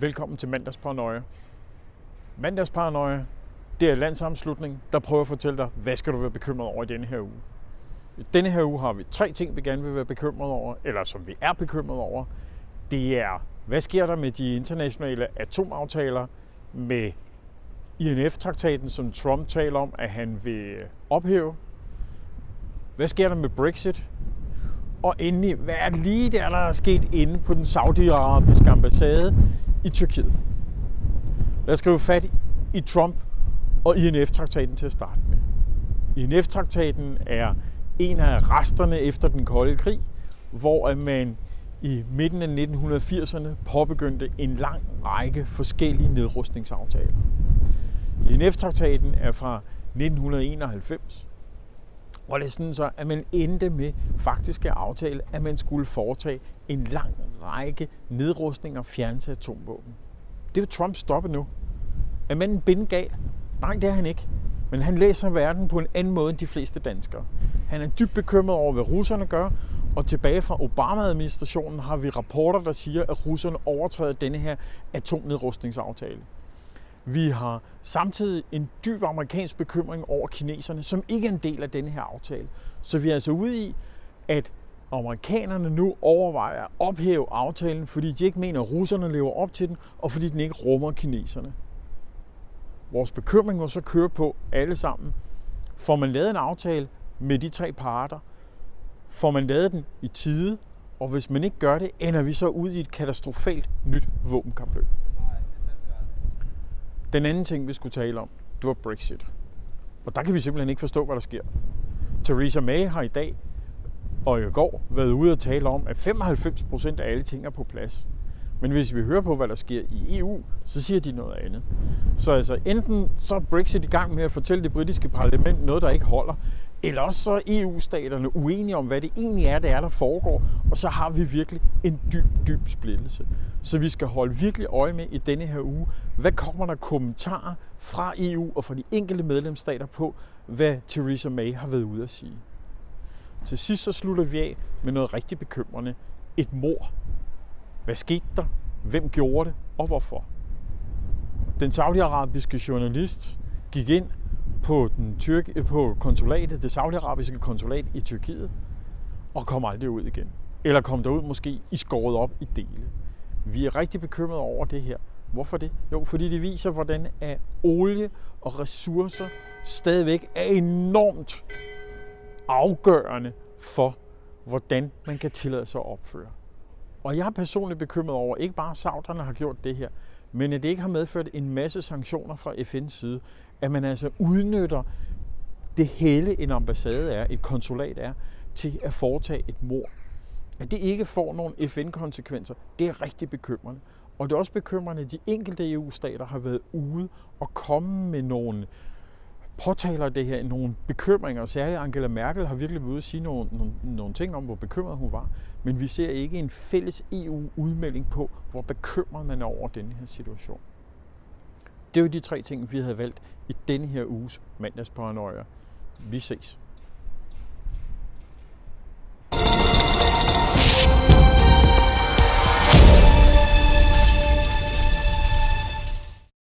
Velkommen til Mandagsparanoia. Mandagsparanoia, det er en landsammenslutning, der prøver at fortælle dig, hvad skal du være bekymret over i denne her uge. I denne her uge har vi tre ting, vi gerne vil være bekymret over, eller som vi er bekymret over. Det er, hvad sker der med de internationale atomaftaler, med INF-traktaten, som Trump taler om, at han vil ophæve. Hvad sker der med Brexit? Og endelig, hvad er lige der, der er sket inde på den saudiarabiske ambassade i Tyrkiet? Lad os skrive fat i Trump og INF-traktaten til at starte med. INF-traktaten er en af resterne efter den kolde krig, hvor man i midten af 1980'erne påbegyndte en lang række forskellige nedrustningsaftaler. INF-traktaten er fra 1991, og det er sådan så, at man endte med faktisk at aftale, at man skulle foretage en lang række nedrustninger og fjernelse af atomvåben. Det vil Trump stoppe nu. Er manden bindegal? Nej, det er han ikke. Men han læser verden på en anden måde end de fleste danskere. Han er dybt bekymret over, hvad russerne gør, og tilbage fra Obama-administrationen har vi rapporter, der siger, at russerne overtræder denne her atomnedrustningsaftale. Vi har samtidig en dyb amerikansk bekymring over kineserne, som ikke er en del af denne her aftale. Så vi er altså ude i, at amerikanerne nu overvejer at ophæve aftalen, fordi de ikke mener, at russerne lever op til den, og fordi den ikke rummer kineserne. Vores bekymring må så køre på alle sammen. Får man lavet en aftale med de tre parter, får man lavet den i tide, og hvis man ikke gør det, ender vi så ud i et katastrofalt nyt våbenkapløb. Den anden ting, vi skulle tale om, det var Brexit. Og der kan vi simpelthen ikke forstå, hvad der sker. Theresa May har i dag og i går været ude og tale om, at 95% af alle ting er på plads. Men hvis vi hører på, hvad der sker i EU, så siger de noget andet. Så altså, enten så er Brexit i gang med at fortælle det britiske parlament noget, der ikke holder, eller også så er EU-staterne uenige om, hvad det egentlig er, det er, der foregår, og så har vi virkelig en dyb, dyb splittelse. Så vi skal holde virkelig øje med i denne her uge, hvad kommer der kommentarer fra EU og fra de enkelte medlemsstater på, hvad Theresa May har været ude at sige. Til sidst så slutter vi af med noget rigtig bekymrende. Et mor. Hvad skete der? Hvem gjorde det? Og hvorfor? Den saudiarabiske journalist gik ind på, den tyrk, på konsulatet, det saudiarabiske konsulat i Tyrkiet, og kom aldrig ud igen. Eller kom derud måske i skåret op i dele. Vi er rigtig bekymrede over det her. Hvorfor det? Jo, fordi det viser, hvordan at olie og ressourcer stadigvæk er enormt afgørende for, hvordan man kan tillade sig at opføre. Og jeg er personligt bekymret over, ikke bare sauderne har gjort det her, men at det ikke har medført en masse sanktioner fra FN's side. At man altså udnytter det hele, en ambassade er, et konsulat er, til at foretage et mord. At det ikke får nogen FN-konsekvenser, det er rigtig bekymrende. Og det er også bekymrende, at de enkelte EU-stater har været ude og komme med nogle påtaler det her nogle bekymringer. Særligt Angela Merkel har virkelig været ude at sige nogle, nogle, nogle ting om, hvor bekymret hun var. Men vi ser ikke en fælles EU-udmelding på, hvor bekymret man er over denne her situation. Det er de tre ting, vi havde valgt i denne her uges mandagsparanoia. Vi ses.